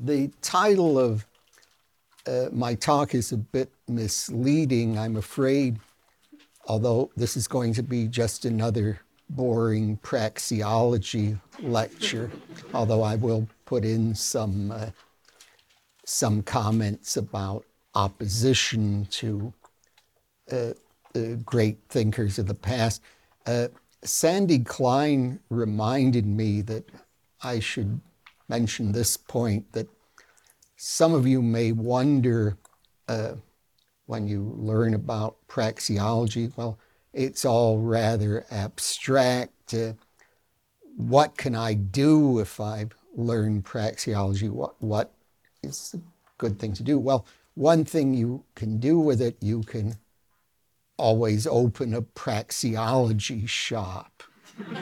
the title of uh, my talk is a bit misleading, I'm afraid, although this is going to be just another boring praxeology lecture, although I will put in some, uh, some comments about opposition to uh, great thinkers of the past. Uh, Sandy Klein reminded me that I should mention this point that some of you may wonder uh, when you learn about praxeology, well, it's all rather abstract. Uh, what can I do if I've learned praxeology? What, what is a good thing to do? Well, one thing you can do with it, you can always open a praxeology shop.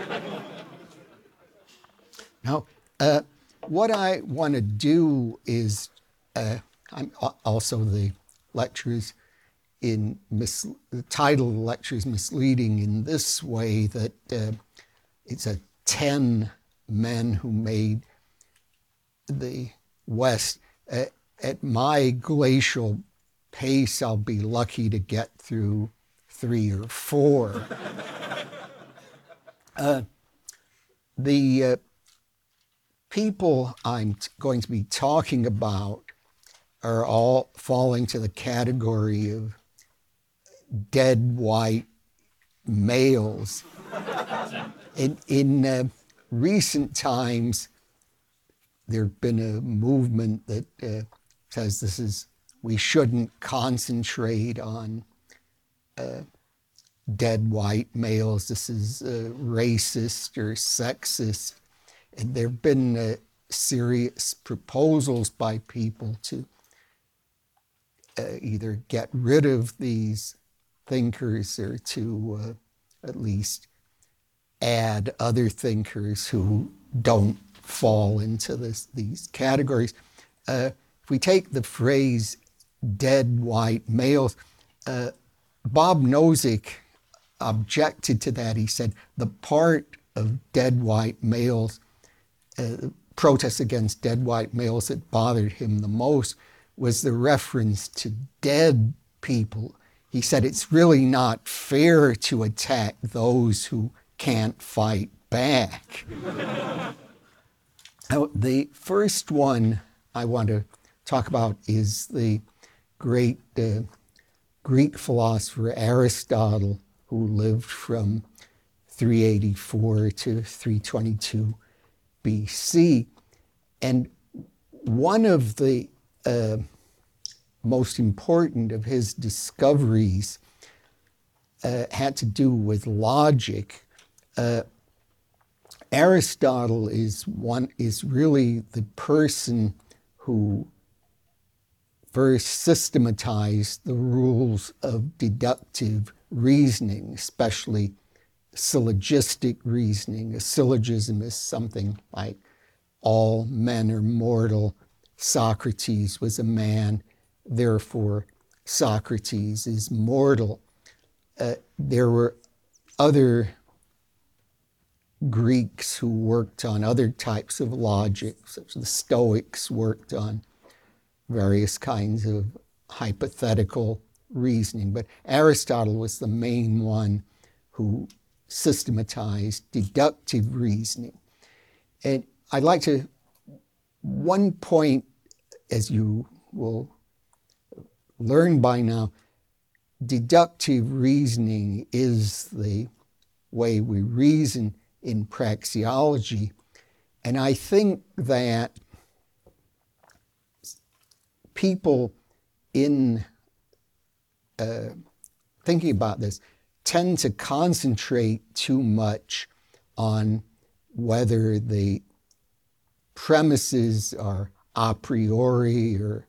now, uh, what I want to do is, uh, I'm also the lectures in mis- the title of the lecture is misleading in this way that uh, it's a 10 men who made the West. Uh, at my glacial pace, I'll be lucky to get through three or four. uh, the uh, people I'm t- going to be talking about are all falling to the category of dead white males. in in uh, recent times, there's been a movement that uh, says this is we shouldn't concentrate on uh, dead white males. This is uh, racist or sexist. And there have been uh, serious proposals by people to uh, either get rid of these thinkers or to uh, at least add other thinkers who don't fall into this, these categories. Uh, if we take the phrase dead white males, uh, Bob Nozick objected to that. He said the part of dead white males, uh, protests against dead white males that bothered him the most was the reference to dead people. He said it's really not fair to attack those who can't fight back. now, the first one I want to talk about is the great uh, Greek philosopher Aristotle, who lived from 384 to 322 BC. And one of the uh, most important of his discoveries uh, had to do with logic. Uh, Aristotle is one is really the person who first systematized the rules of deductive reasoning, especially syllogistic reasoning. A syllogism is something like all men are mortal, Socrates was a man, therefore Socrates is mortal. Uh, there were other Greeks who worked on other types of logic, such as the Stoics worked on various kinds of hypothetical reasoning. But Aristotle was the main one who systematized deductive reasoning. And I'd like to, one point, as you will learn by now, deductive reasoning is the way we reason in praxeology. And I think that people in uh, thinking about this tend to concentrate too much on whether the premises are a priori or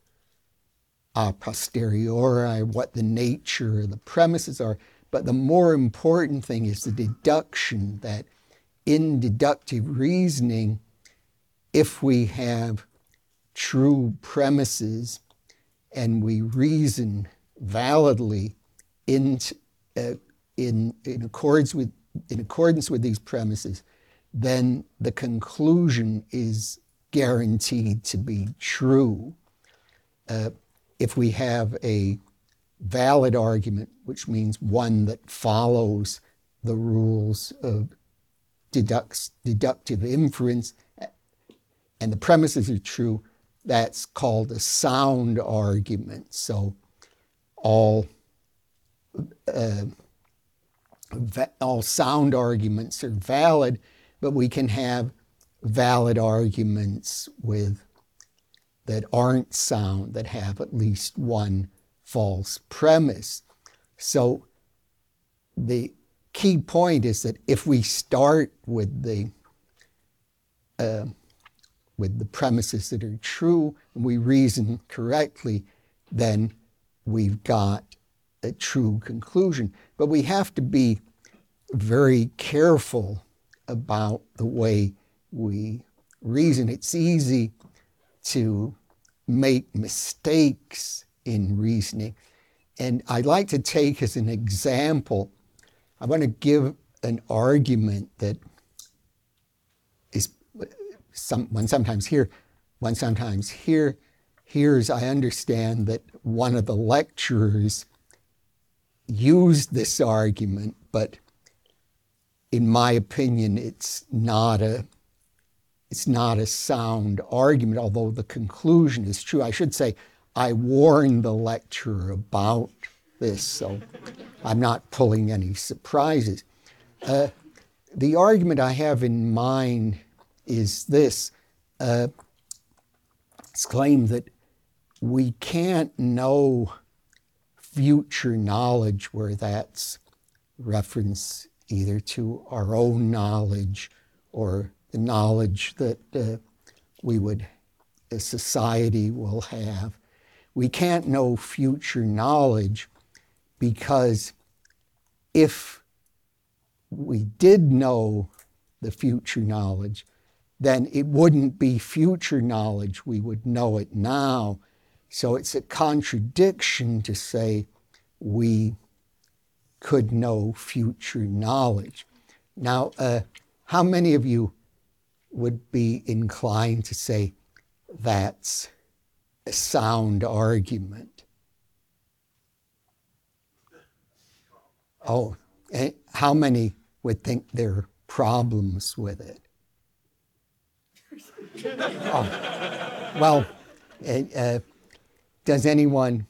a posteriori, what the nature of the premises are. But the more important thing is the deduction that in deductive reasoning, if we have true premises and we reason validly in, uh, in, in, accordance with, in accordance with these premises, then the conclusion is guaranteed to be true. Uh, if we have a valid argument, which means one that follows the rules of deducts, deductive inference, and the premises are true, that's called a sound argument. So all uh, all sound arguments are valid, but we can have valid arguments with that aren't sound that have at least one false premise. So the key point is that if we start with the uh, with the premises that are true and we reason correctly, then we've got a true conclusion. But we have to be very careful about the way we reason. It's easy to make mistakes in reasoning. And I'd like to take as an example, I want to give an argument that is some, one sometimes here, one sometimes here. Here's, I understand that one of the lecturers used this argument, but in my opinion, it's not a it's not a sound argument, although the conclusion is true. I should say I warned the lecturer about this, so I'm not pulling any surprises. Uh, the argument I have in mind is this uh, it's claimed that we can't know future knowledge where that's reference either to our own knowledge or the knowledge that uh, we would, a society will have. We can't know future knowledge because if we did know the future knowledge, then it wouldn't be future knowledge. We would know it now. So it's a contradiction to say we could know future knowledge. Now, uh, how many of you would be inclined to say that's a sound argument? Oh, how many would think there are problems with it? oh, well, uh, does anyone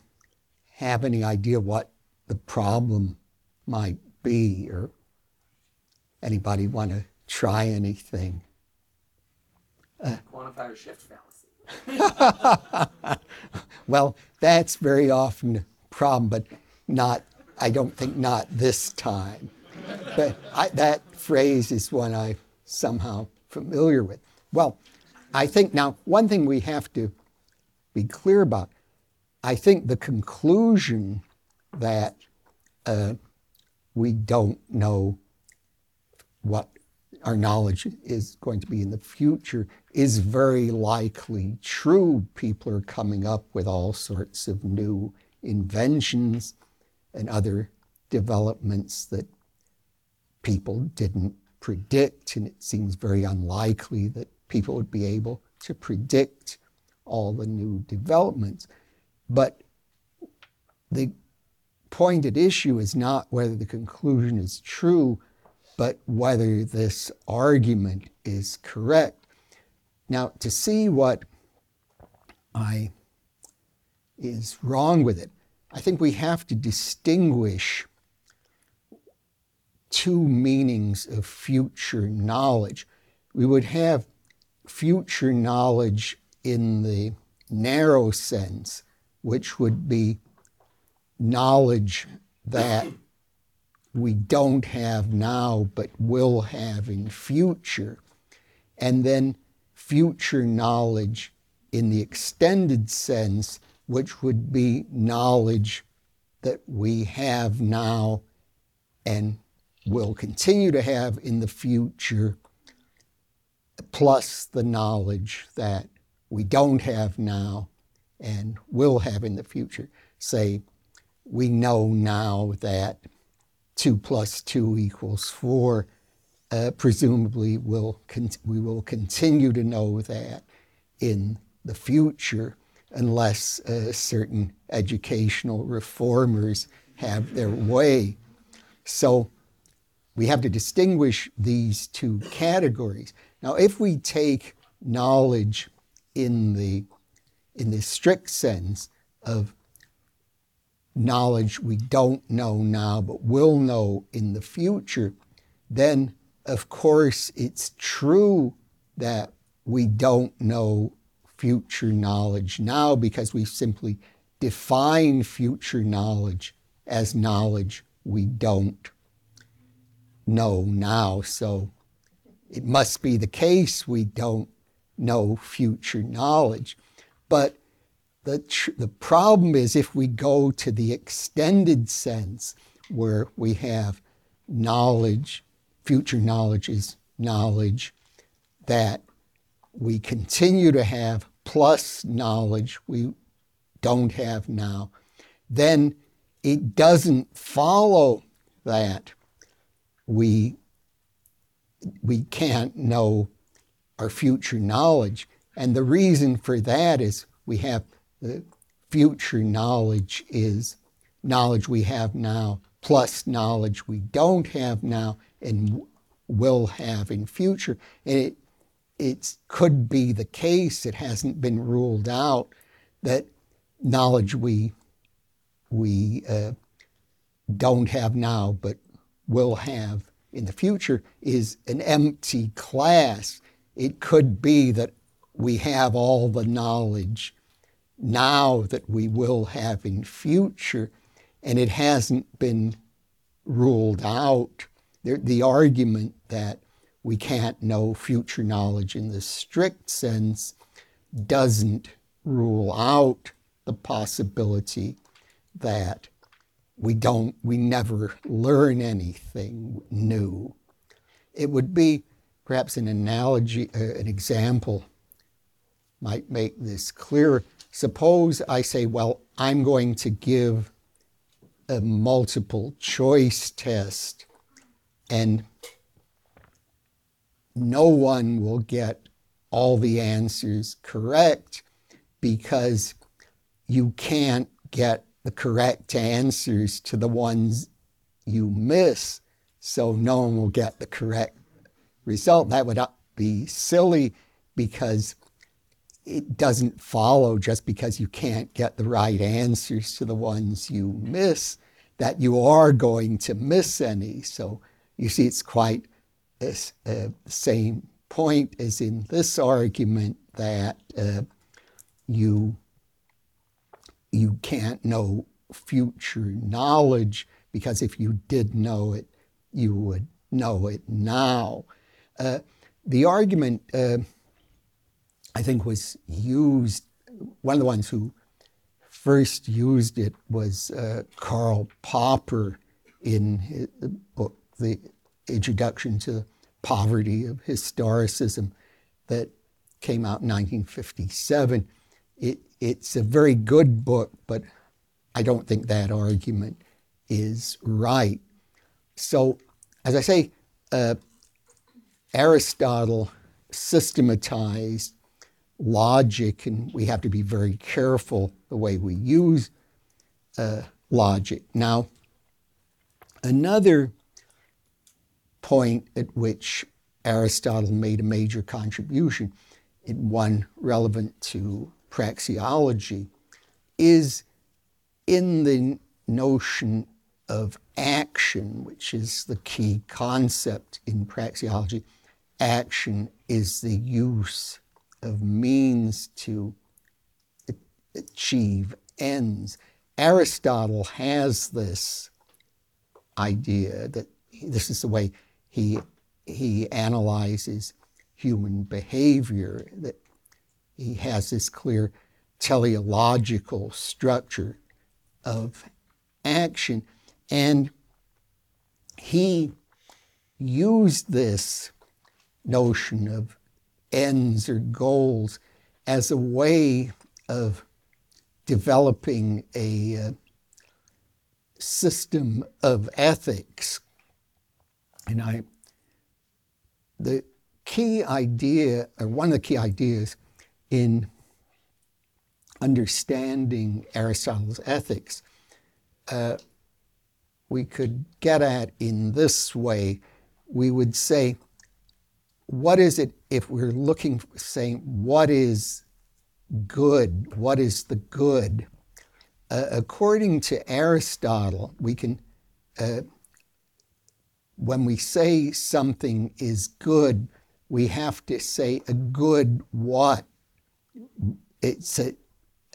have any idea what the problem might be, or anybody want to try anything? Uh, Quantifier shift fallacy. well, that's very often a problem, but not, I don't think not this time. But I, that phrase is one I'm somehow familiar with. Well, I think now one thing we have to be clear about I think the conclusion that uh, we don't know what our knowledge is going to be in the future is very likely true. People are coming up with all sorts of new inventions and other developments that people didn't predict, and it seems very unlikely that people would be able to predict all the new developments. But the point at issue is not whether the conclusion is true, but whether this argument is correct. Now, to see what I is wrong with it, I think we have to distinguish two meanings of future knowledge. We would have future knowledge in the narrow sense which would be knowledge that we don't have now but will have in future. And then future knowledge in the extended sense, which would be knowledge that we have now and will continue to have in the future, plus the knowledge that we don't have now and will have in the future. Say, we know now that 2 plus 2 equals 4. Uh, presumably, we'll we will continue to know that in the future unless uh, certain educational reformers have their way. So we have to distinguish these two categories. Now, if we take knowledge in the in the strict sense of knowledge we don't know now but will know in the future, then of course it's true that we don't know future knowledge now because we simply define future knowledge as knowledge we don't know now. So it must be the case we don't know future knowledge. But the, tr- the problem is if we go to the extended sense where we have knowledge, future knowledge is knowledge that we continue to have plus knowledge we don't have now, then it doesn't follow that we, we can't know our future knowledge. And the reason for that is we have the future knowledge is knowledge we have now plus knowledge we don't have now and will have in future. And it, it could be the case, it hasn't been ruled out, that knowledge we, we uh, don't have now but will have in the future is an empty class. It could be that we have all the knowledge now that we will have in future, and it hasn't been ruled out. The, the argument that we can't know future knowledge in the strict sense doesn't rule out the possibility that we don't, we never learn anything new. It would be perhaps an analogy, uh, an example might make this clearer. Suppose I say, well, I'm going to give a multiple choice test and no one will get all the answers correct because you can't get the correct answers to the ones you miss, so no one will get the correct result. That would be silly because it doesn't follow just because you can't get the right answers to the ones you miss that you are going to miss any. So you see, it's quite the uh, same point as in this argument that uh, you you can't know future knowledge because if you did know it, you would know it now. Uh, the argument, uh, I think, was used, one of the ones who first used it was uh, Karl Popper in his book, The Introduction to Poverty of Historicism, that came out in 1957. It, it's a very good book, but I don't think that argument is right. So, as I say, uh, Aristotle systematized logic, and we have to be very careful the way we use uh, logic. Now, another point at which Aristotle made a major contribution, and one relevant to praxeology, is in the notion of action, which is the key concept in praxeology. Action is the use of means to achieve ends. Aristotle has this idea that this is the way he, he analyzes human behavior, that he has this clear teleological structure of action. And he used this notion of ends or goals as a way of developing a uh, system of ethics. And I, the key idea, or one of the key ideas, in understanding Aristotle's ethics, uh, we could get at in this way. We would say, what is it if we're looking, saying, what is good? What is the good? Uh, according to Aristotle, we can, uh, when we say something is good, we have to say a good what. It's a,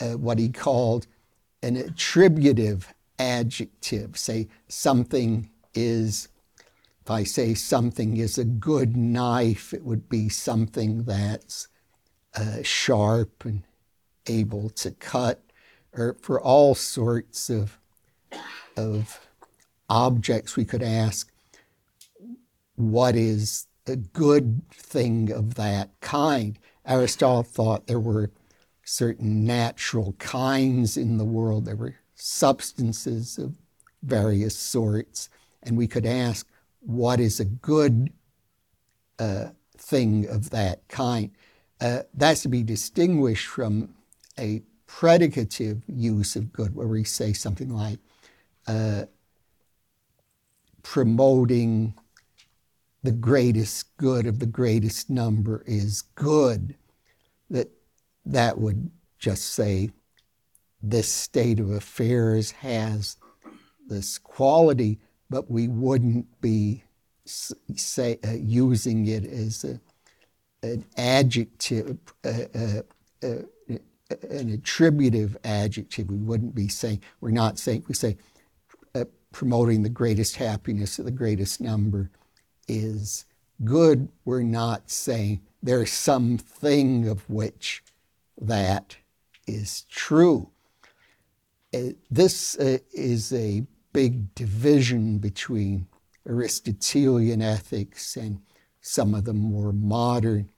uh, what he called an attributive adjective. Say something is, if I say something is a good knife, it would be something that's uh, sharp and able to cut, or for all sorts of, of objects, we could ask, what is a good thing of that kind? Aristotle thought there were certain natural kinds in the world. There were substances of various sorts. And we could ask, what is a good uh, thing of that kind? Uh, that's to be distinguished from a predicative use of good, where we say something like uh, promoting the greatest good of the greatest number is good. That that would just say this state of affairs has this quality, but we wouldn't be say uh, using it as a, an adjective, uh, uh, uh, an attributive adjective. We wouldn't be saying we're not saying we say uh, promoting the greatest happiness of the greatest number is good. We're not saying there's something of which that is true. Uh, this is a big division between Aristotelian ethics and some of the more modern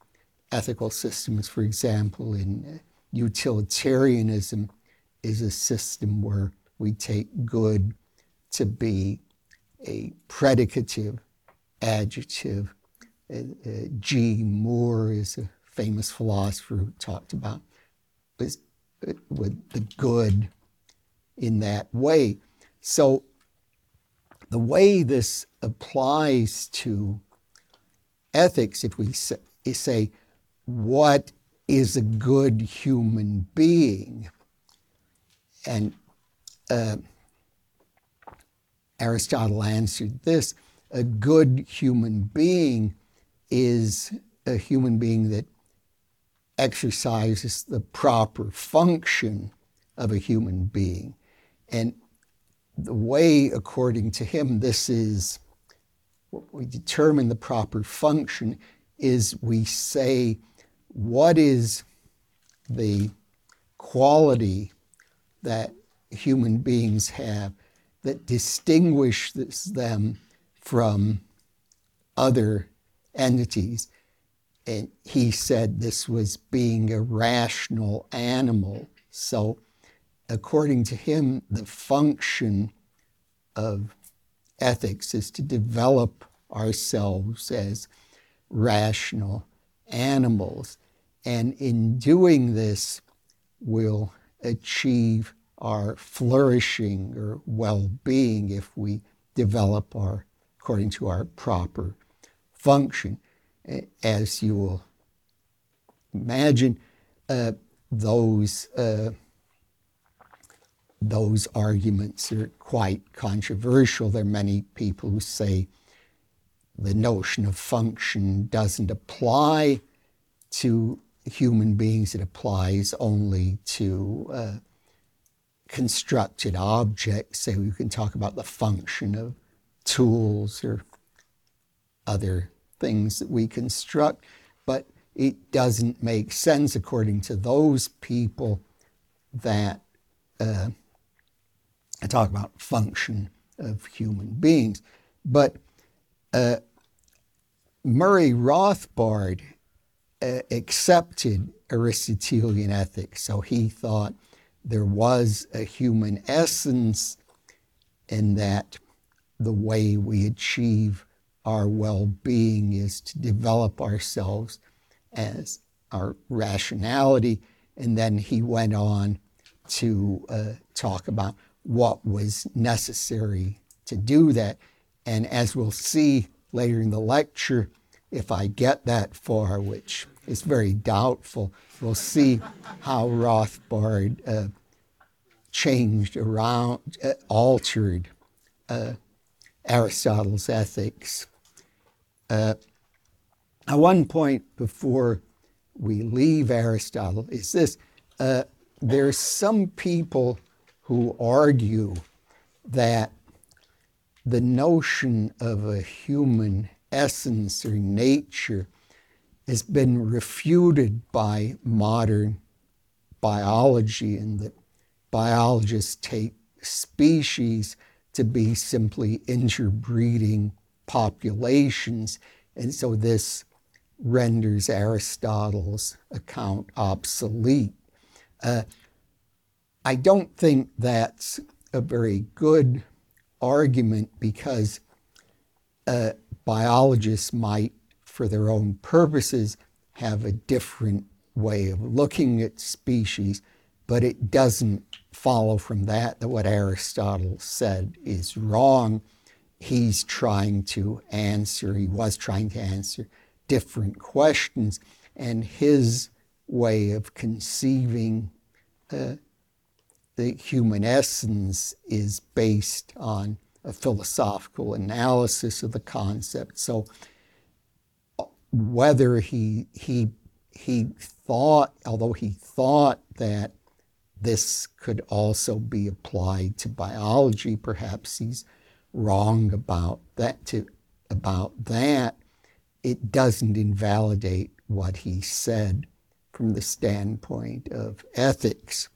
ethical systems. For example, in uh, utilitarianism is a system where we take good to be a predicative adjective. Uh, uh, G. Moore is a famous philosopher who talked about with the good in that way. So the way this applies to ethics, if we say, what is a good human being, and uh, Aristotle answered this a good human being is a human being that exercises the proper function of a human being. And the way, according to him, this is what we determine the proper function is we say, what is the quality that human beings have that distinguishes them from other entities? And he said this was being a rational animal. So, according to him, the function of ethics is to develop ourselves as rational animals. And in doing this, we'll achieve our flourishing or well being if we develop our, according to our proper function as you will imagine, uh, those uh, those arguments are quite controversial. There are many people who say the notion of function doesn't apply to human beings; it applies only to uh, constructed objects. So you can talk about the function of tools or other things that we construct, but it doesn't make sense according to those people that uh, I talk about function of human beings. But uh, Murray Rothbard uh, accepted Aristotelian ethics, so he thought there was a human essence and that the way we achieve our well being is to develop ourselves as our rationality, and then he went on to uh, talk about what was necessary to do that. And as we'll see later in the lecture, if I get that far, which is very doubtful, we'll see how Rothbard uh, changed around, uh, altered uh, Aristotle's ethics. Uh, at one point before we leave Aristotle is this uh, there's some people who argue that the notion of a human essence or nature has been refuted by modern biology, and that biologists take species to be simply interbreeding populations. And so this renders Aristotle's account obsolete. Uh, I don't think that's a very good argument because uh, biologists might, for their own purposes, have a different way of looking at species, but it doesn't follow from that that what Aristotle said is wrong. He's trying to answer, he was trying to answer different questions, and his way of conceiving uh, the human essence is based on a philosophical analysis of the concept. So whether he he he thought, although he thought that this could also be applied to biology, perhaps he's wrong about that to about that it doesn't invalidate what he said from the standpoint of ethics.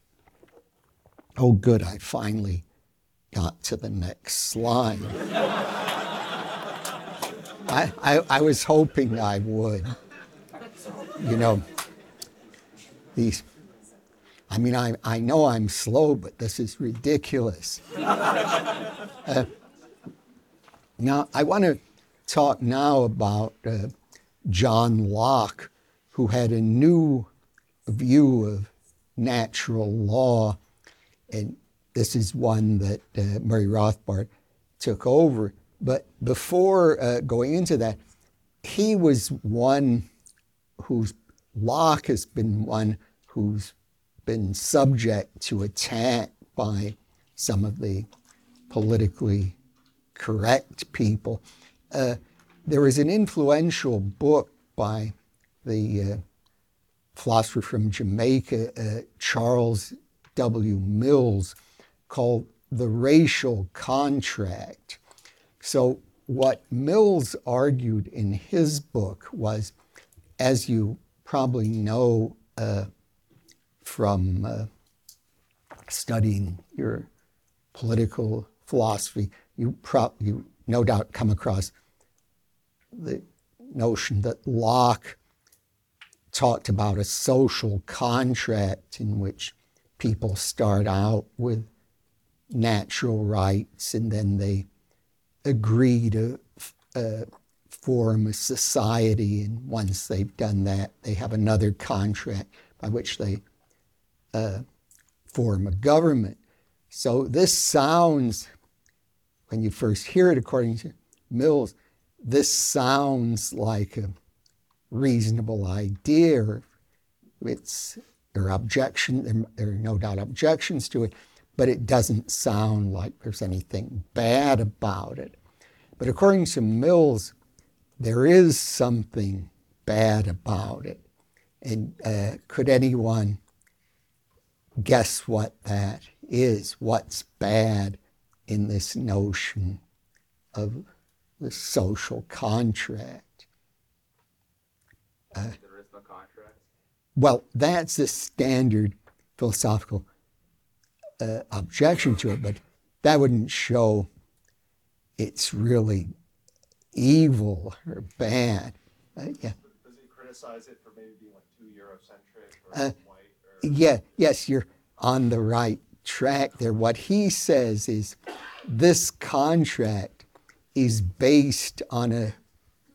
Oh, good, I finally got to the next slide. I, I, I, was hoping I would. You know, these, I mean, I, I know I'm slow, but this is ridiculous. Uh, now, I want to talk now about uh, John Locke, who had a new view of natural law. And this is one that uh, Murray Rothbard took over. But before uh, going into that, he was one whose Locke has been one who's been subject to attack by some of the politically correct people. Uh, there was an influential book by the uh, philosopher from Jamaica, uh, Charles W. Mills, called The Racial Contract. So, what Mills argued in his book was, as you probably know uh, from uh, studying your political philosophy, you, pro- you no doubt come across the notion that Locke talked about a social contract in which people start out with natural rights and then they agree to uh, form a society. And once they've done that, they have another contract by which they uh, form a government. So this sounds, when you first hear it, according to Mills, this sounds like a reasonable idea. It's there are objection, there, there are no doubt objections to it, but it doesn't sound like there's anything bad about it. But according to Mills, there is something bad about it. And uh, could anyone guess what that is? What's bad in this notion of the social contract. Uh, there is no contract? Well, that's the standard philosophical uh, objection to it, but that wouldn't show it's really evil or bad. Uh, yeah. Does he criticize it for maybe being like too Eurocentric or uh, white? Or... Yeah, yes, you're on the right track there. What he says is this contract is based on a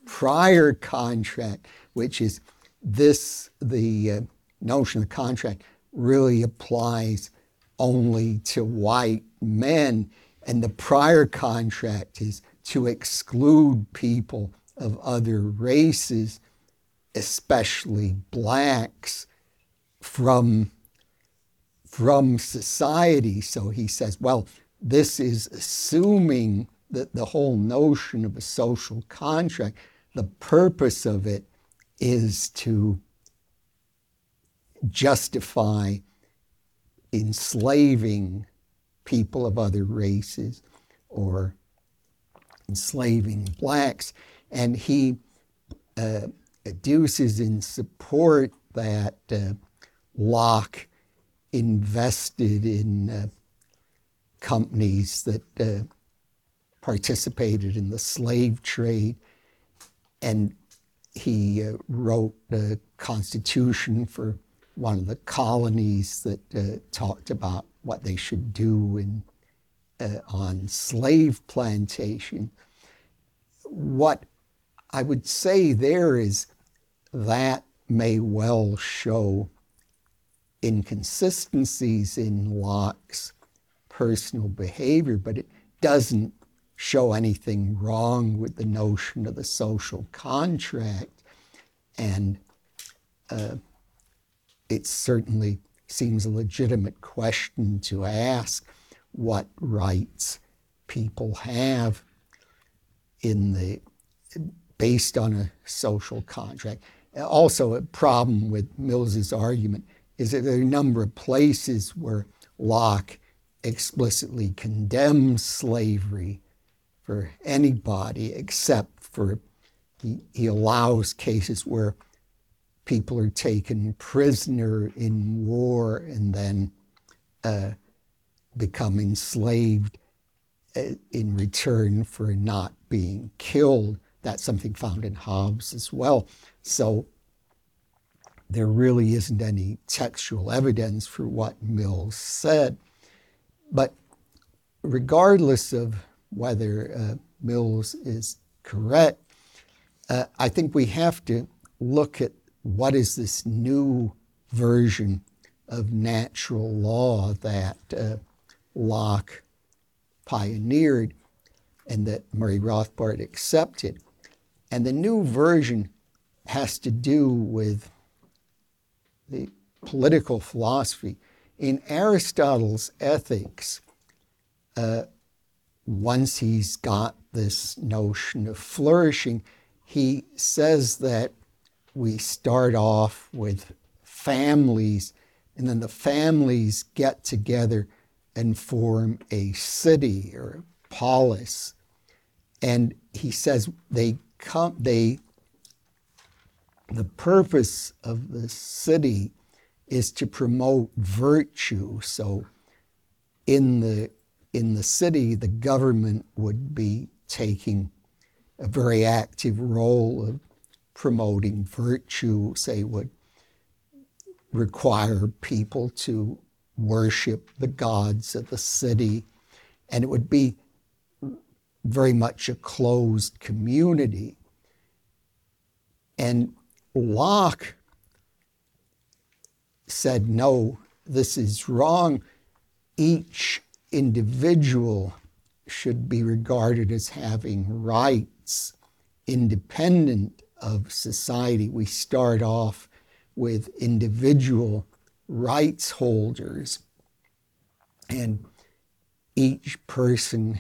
prior contract, which is this, the uh, notion of contract, really applies only to white men, and the prior contract is to exclude people of other races, especially blacks, from, from society. So he says, well, this is assuming that the whole notion of a social contract, the purpose of it is to justify enslaving people of other races or enslaving blacks. And he uh, adduces in support that uh, Locke invested in uh, companies that uh, participated in the slave trade. And he uh, wrote the Constitution for one of the colonies that uh, talked about what they should do in, uh, on slave plantation. What I would say there is that may well show inconsistencies in Locke's personal behavior, but it doesn't show anything wrong with the notion of the social contract. And uh, it certainly seems a legitimate question to ask what rights people have in the based on a social contract. Also, a problem with Mills's argument is that there are a number of places where Locke explicitly condemns slavery for anybody except for he, he allows cases where people are taken prisoner in war and then uh, become enslaved uh, in return for not being killed. That's something found in Hobbes as well. So there really isn't any textual evidence for what Mills said. But regardless of whether uh, Mills is correct, uh, I think we have to look at what is this new version of natural law that uh, Locke pioneered and that Murray Rothbard accepted. And the new version has to do with the political philosophy. In Aristotle's Ethics, uh, once he's got this notion of flourishing, he says that we start off with families, and then the families get together and form a city or a polis. And he says they come, they, the purpose of the city is to promote virtue. So in the, in the city, the government would be taking a very active role of promoting virtue, say, would require people to worship the gods of the city, and it would be very much a closed community. And Locke said, no, this is wrong. Each individual should be regarded as having rights independent of society. We start off with individual rights holders, and each person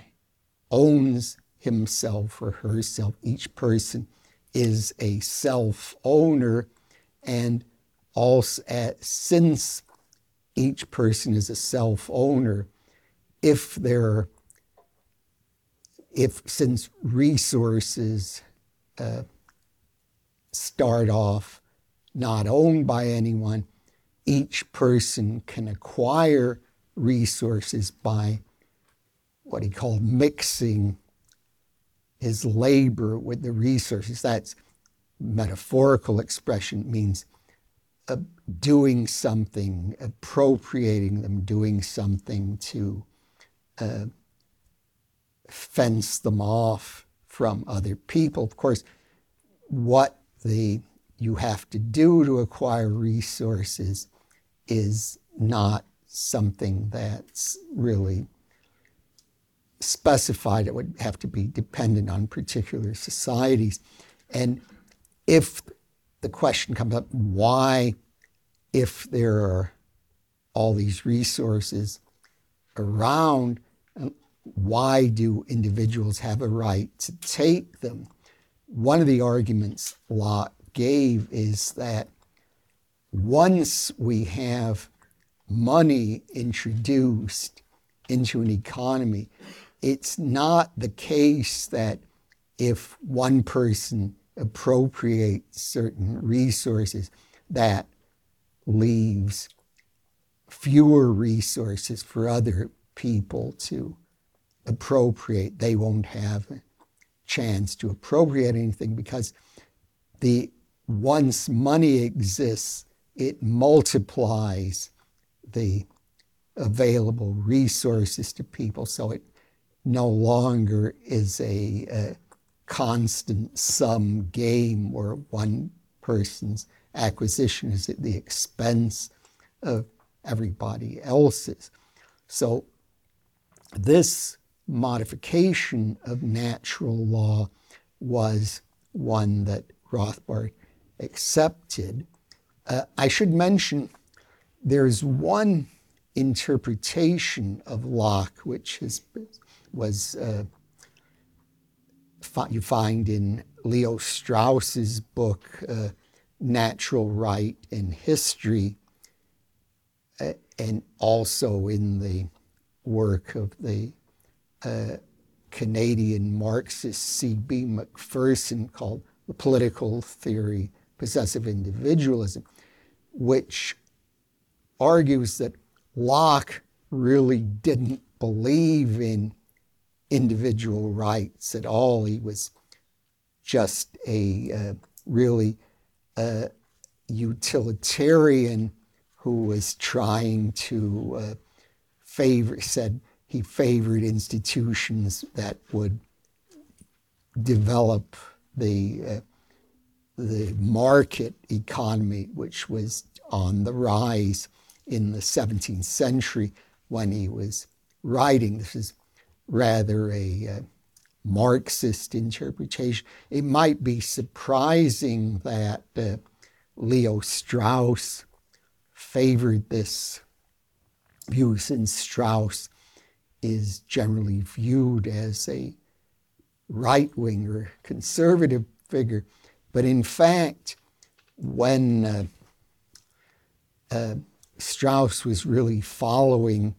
owns himself or herself. Each person is a self owner, and also since each person is a self owner, if there if since resources uh, start off not owned by anyone. Each person can acquire resources by what he called mixing his labor with the resources. That's metaphorical expression means uh, doing something, appropriating them, doing something to uh, fence them off from other people. Of course, what the you have to do to acquire resources is not something that's really specified. It would have to be dependent on particular societies. And if the question comes up, why, if there are all these resources around, why do individuals have a right to take them? One of the arguments Locke gave is that once we have money introduced into an economy, it's not the case that if one person appropriates certain resources, that leaves fewer resources for other people to appropriate. They won't have a chance to appropriate anything because the once money exists, it multiplies the available resources to people. So it no longer is a, a constant sum game where one person's acquisition is at the expense of everybody else's. So this modification of natural law was one that Rothbard accepted. Uh, I should mention there's one interpretation of Locke which was uh, you find in Leo Strauss's book uh, Natural Right and History, uh, and also in the work of the uh, Canadian Marxist C.B. Macpherson called The Political Theory Possessive Individualism, which argues that Locke really didn't believe in individual rights at all. He was just a uh, really uh, utilitarian who was trying to uh, favor, said he favored institutions that would develop the uh, the market economy, which was on the rise in the 17th century when he was writing. This is rather a uh, Marxist interpretation. It might be surprising that uh, Leo Strauss favored this view since Strauss is generally viewed as a right wing or conservative figure. But in fact, when uh, uh, Strauss was really following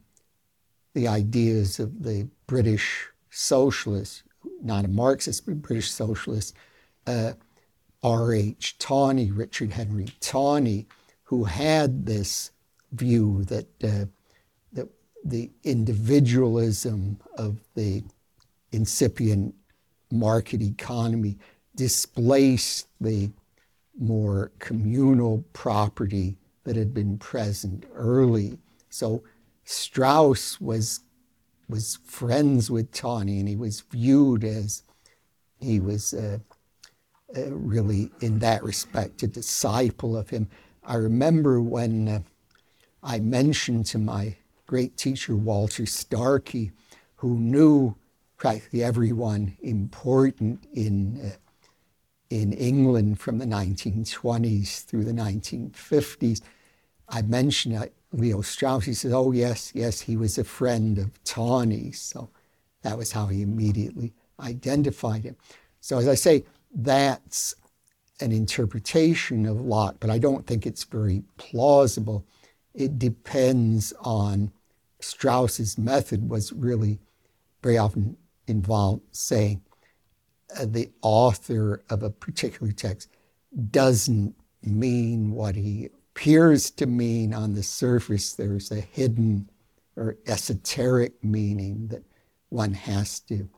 the ideas of the British socialists, not a Marxist, but British socialist, uh, R.H. Tawney, Richard Henry Tawney, who had this view that uh, that the individualism of the incipient market economy displaced the more communal property that had been present early. So Strauss was was friends with Tawney, and he was viewed as he was uh, uh, really, in that respect, a disciple of him. I remember when uh, I mentioned to my great teacher, Walter Starkie, who knew practically everyone important in, uh, in England from the 1920s through the 1950s. I mentioned uh, Leo Strauss. He said, Oh, yes, yes, he was a friend of Tawney. So that was how he immediately identified him. So, as I say, that's an interpretation of Locke, but I don't think it's very plausible. It depends on Strauss's method was really very often involved saying uh, the author of a particular text doesn't mean what he appears to mean on the surface. There's a hidden or esoteric meaning that one has to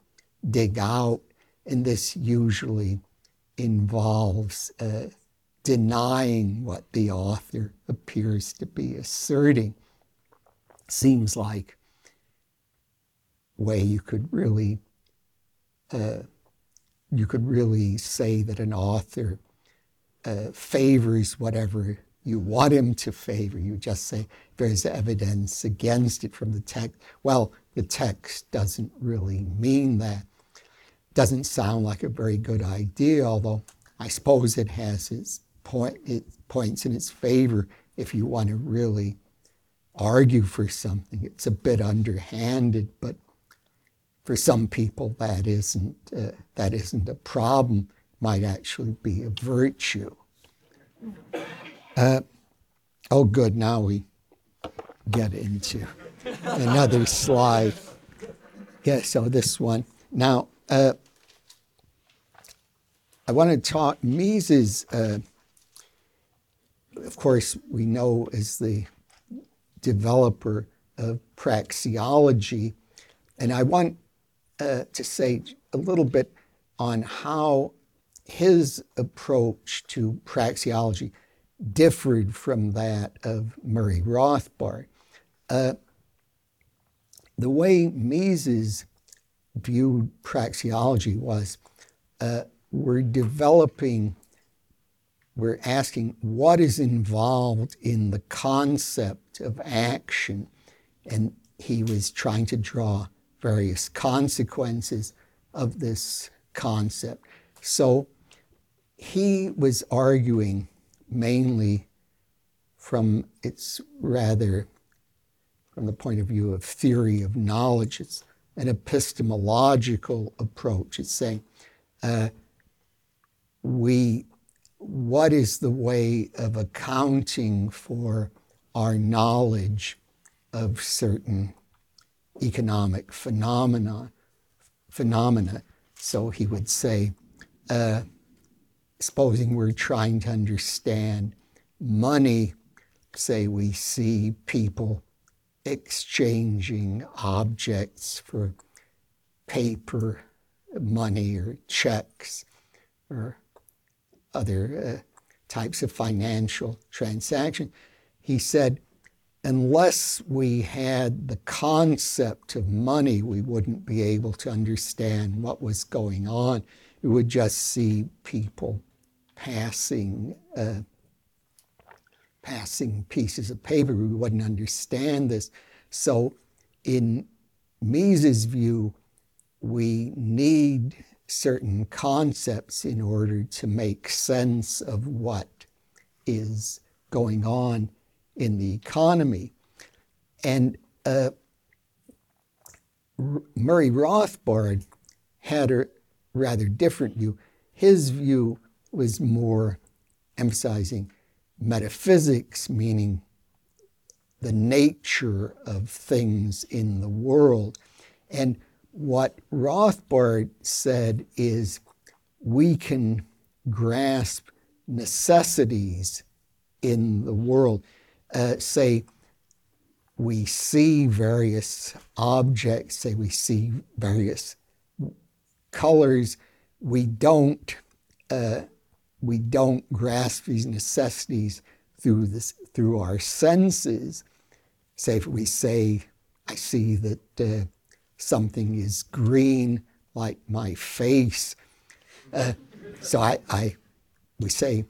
dig out, and this usually involves uh, denying what the author appears to be asserting. Seems like way you could really uh, you could really say that an author uh, favors whatever you want him to favor. You just say there's evidence against it from the text. Well, the text doesn't really mean that. Doesn't sound like a very good idea, although I suppose it has its point, it points in its favor if you want to really argue for something. It's a bit underhanded, but for some people that isn't uh, that isn't a problem. Might actually be a virtue. Uh, oh, good. Now we get into another slide. Yeah. So this one now. Uh, I want to talk. Mises, uh, of course, we know is the developer of praxeology, and I want uh, to say a little bit on how his approach to praxeology differed from that of Murray Rothbard. Uh, the way Mises viewed praxeology was uh, we're developing, we're asking what is involved in the concept of action. And he was trying to draw various consequences of this concept. So he was arguing mainly from its rather from the point of view of theory of knowledge. It's an epistemological approach. It's saying uh, we what is the way of accounting for our knowledge of certain economic phenomena phenomena? So he would say uh, supposing we're trying to understand money say we see people exchanging objects for paper money or checks or other uh, types of financial transaction. He said, unless we had the concept of money, we wouldn't be able to understand what was going on. We would just see people passing uh, passing pieces of paper. We wouldn't understand this. So, in Mises' view, we need certain concepts in order to make sense of what is going on in the economy. And uh, Murray Rothbard had a rather different view. His view was more emphasizing metaphysics, meaning the nature of things in the world. And what Rothbard said is we can grasp necessities in the world. Uh, say, we see various objects, say, we see various colors. We don't, uh, we don't grasp these necessities through, this, through our senses. Say, if we say, I see that. Uh, something is green like my face. Uh, so I, I, we say,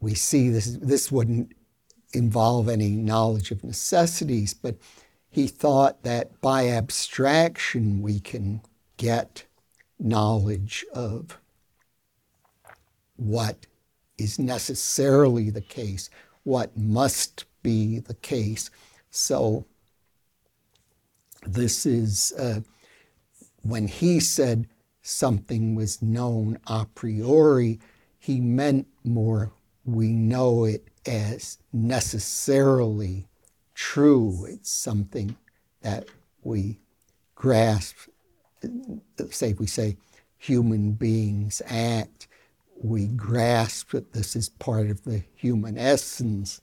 we see this, this wouldn't involve any knowledge of necessities, but he thought that by abstraction we can get knowledge of what is necessarily the case, what must be the case. So this is uh, when he said something was known a priori, he meant more we know it as necessarily true. It's something that we grasp. Say, we say human beings act, we grasp that this is part of the human essence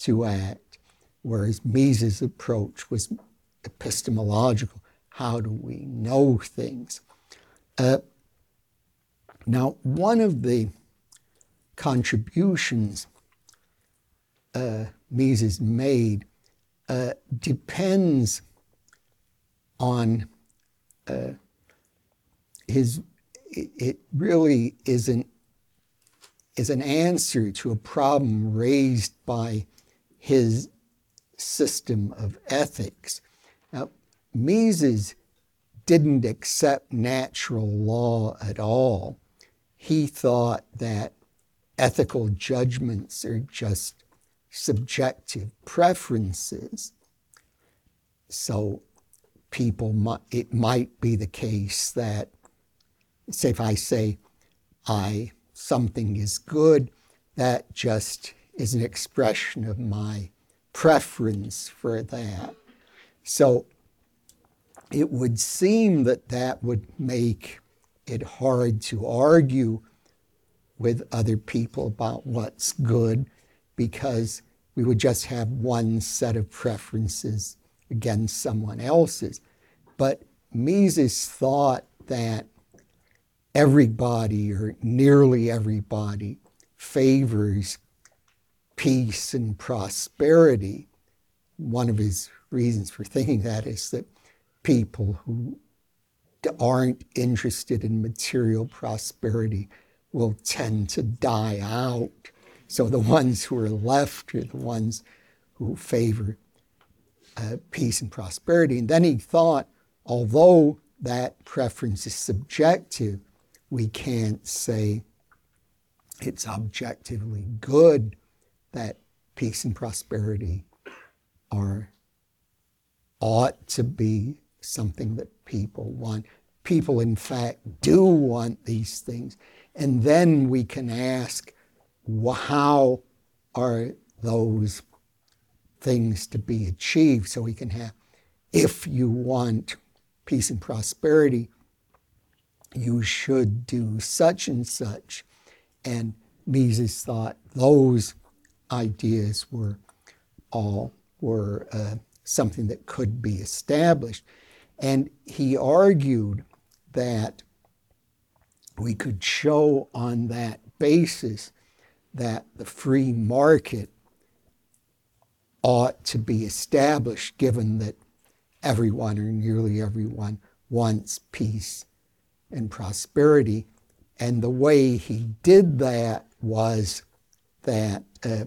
to act. Whereas Mises' approach was epistemological. How do we know things? Uh, now, one of the contributions uh, Mises made uh, depends on uh, his, it, really isn't is an answer to a problem raised by his system of ethics. Now, Mises didn't accept natural law at all. He thought that ethical judgments are just subjective preferences. So, people, it might be the case that, say, if I say, I, something is good, that just is an expression of my preference for that. So it would seem that that would make it hard to argue with other people about what's good because we would just have one set of preferences against someone else's. But Mises thought that everybody or nearly everybody favors peace and prosperity. One of his reasons for thinking that is that people who aren't interested in material prosperity will tend to die out. So the ones who are left are the ones who favor uh, peace and prosperity. And then he thought, although that preference is subjective, we can't say it's objectively good that peace and prosperity are ought to be something that people want. People, in fact, do want these things. And then we can ask, how are those things to be achieved? So we can have, if you want peace and prosperity, you should do such and such. And Mises thought those ideas were all were uh, something that could be established. And he argued that we could show on that basis that the free market ought to be established given that everyone or nearly everyone wants peace and prosperity. And the way he did that was that uh,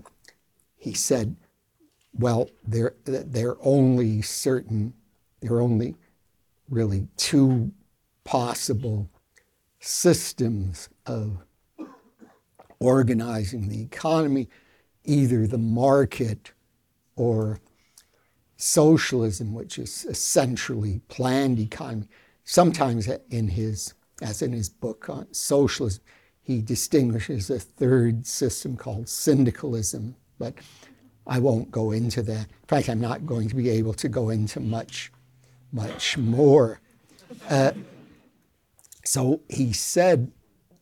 he said, well, there, there are only certain, there are only really two possible systems of organizing the economy either the market or socialism, which is essentially planned economy. Sometimes in his, as in his book on socialism, he distinguishes a third system called syndicalism, but I won't go into that. In fact, I'm not going to be able to go into much, much more. Uh, so he said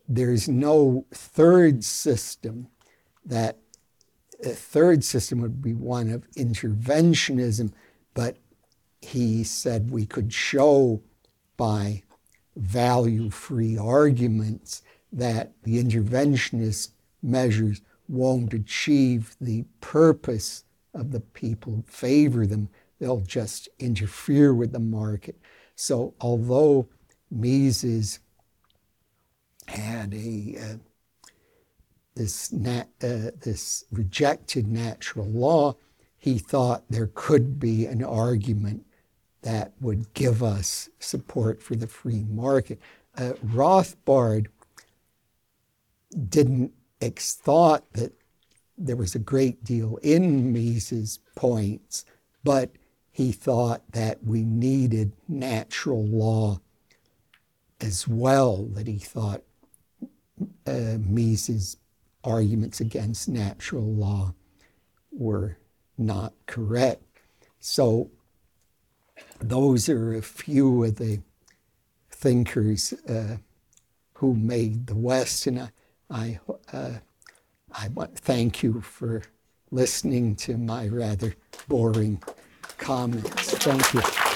there's no third system that a third system would be one of interventionism, but he said we could show by value free arguments that the interventionist measures won't achieve the purpose of the people who favor them. They'll just interfere with the market. So, although Mises had a uh, this nat, uh, this rejected natural law, he thought there could be an argument that would give us support for the free market. Uh, Rothbard didn't ex- thought that there was a great deal in Mises' points, but he thought that we needed natural law as well, that he thought uh, Mises' arguments against natural law were not correct. So, those are a few of the thinkers uh, who made the West, and I, I, uh, I want thank you for listening to my rather boring comments. Thank you.